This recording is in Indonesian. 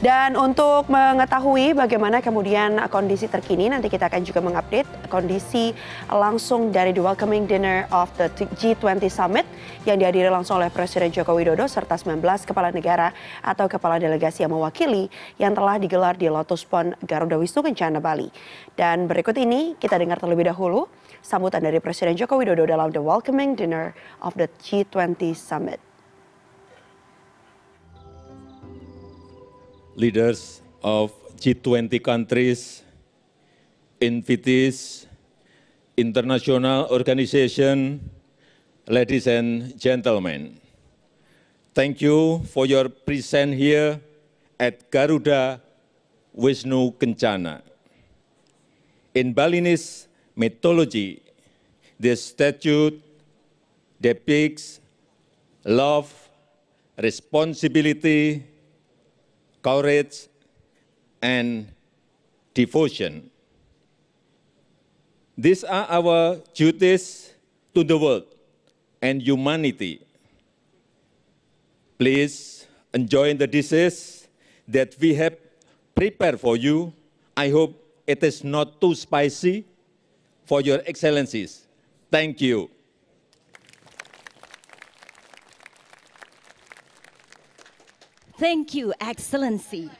Dan untuk mengetahui bagaimana kemudian kondisi terkini, nanti kita akan juga mengupdate kondisi langsung dari the welcoming dinner of the G20 Summit yang dihadiri langsung oleh Presiden Joko Widodo serta 19 kepala negara atau kepala delegasi yang mewakili yang telah digelar di Lotus Pond Garuda Wisnu Kencana Bali. Dan berikut ini kita dengar terlebih dahulu sambutan dari Presiden Joko Widodo dalam the welcoming dinner of the G20 Summit. Leaders of G20 countries, invitees, international organization, ladies and gentlemen. Thank you for your presence here at Garuda Wisnu Kencana. In Balinese mythology, this statue depicts love, responsibility, courage, and devotion. These are our duties to the world and humanity. Please enjoy the dishes that we have prepared for you. I hope it is not too spicy for your excellencies. Thank you. Thank you, Excellency.